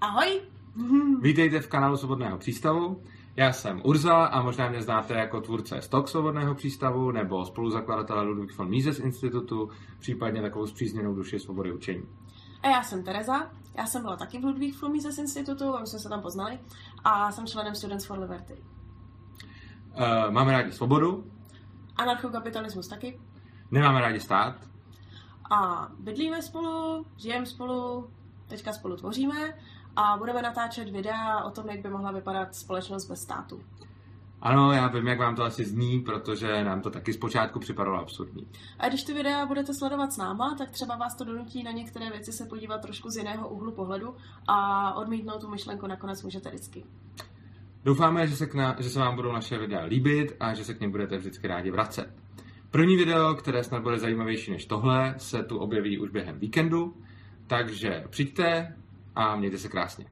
Ahoj! Vítejte v kanálu Svobodného přístavu. Já jsem Urza a možná mě znáte jako tvůrce Stok Svobodného přístavu nebo spoluzakladatele Ludwig von Mises institutu, případně takovou zpřízněnou duši svobody učení. A já jsem Tereza, já jsem byla taky v Ludwig von Mises institutu, a my jsme se tam poznali a jsem členem Students for Liberty. Uh, máme rádi svobodu, Anarchokapitalismus taky. nemáme rádi stát, A bydlíme spolu, žijeme spolu, teďka spolu tvoříme a budeme natáčet videa o tom, jak by mohla vypadat společnost bez státu. Ano, já vím, jak vám to asi zní, protože nám to taky zpočátku připadalo absurdní. A když ty videa budete sledovat s náma, tak třeba vás to donutí na některé věci se podívat trošku z jiného úhlu pohledu a odmítnout tu myšlenku nakonec můžete vždycky. Doufáme, že se, k na, že se vám budou naše videa líbit a že se k nim budete vždycky rádi vracet. První video, které snad bude zajímavější než tohle, se tu objeví už během víkendu, takže přijďte a mějte se krásně.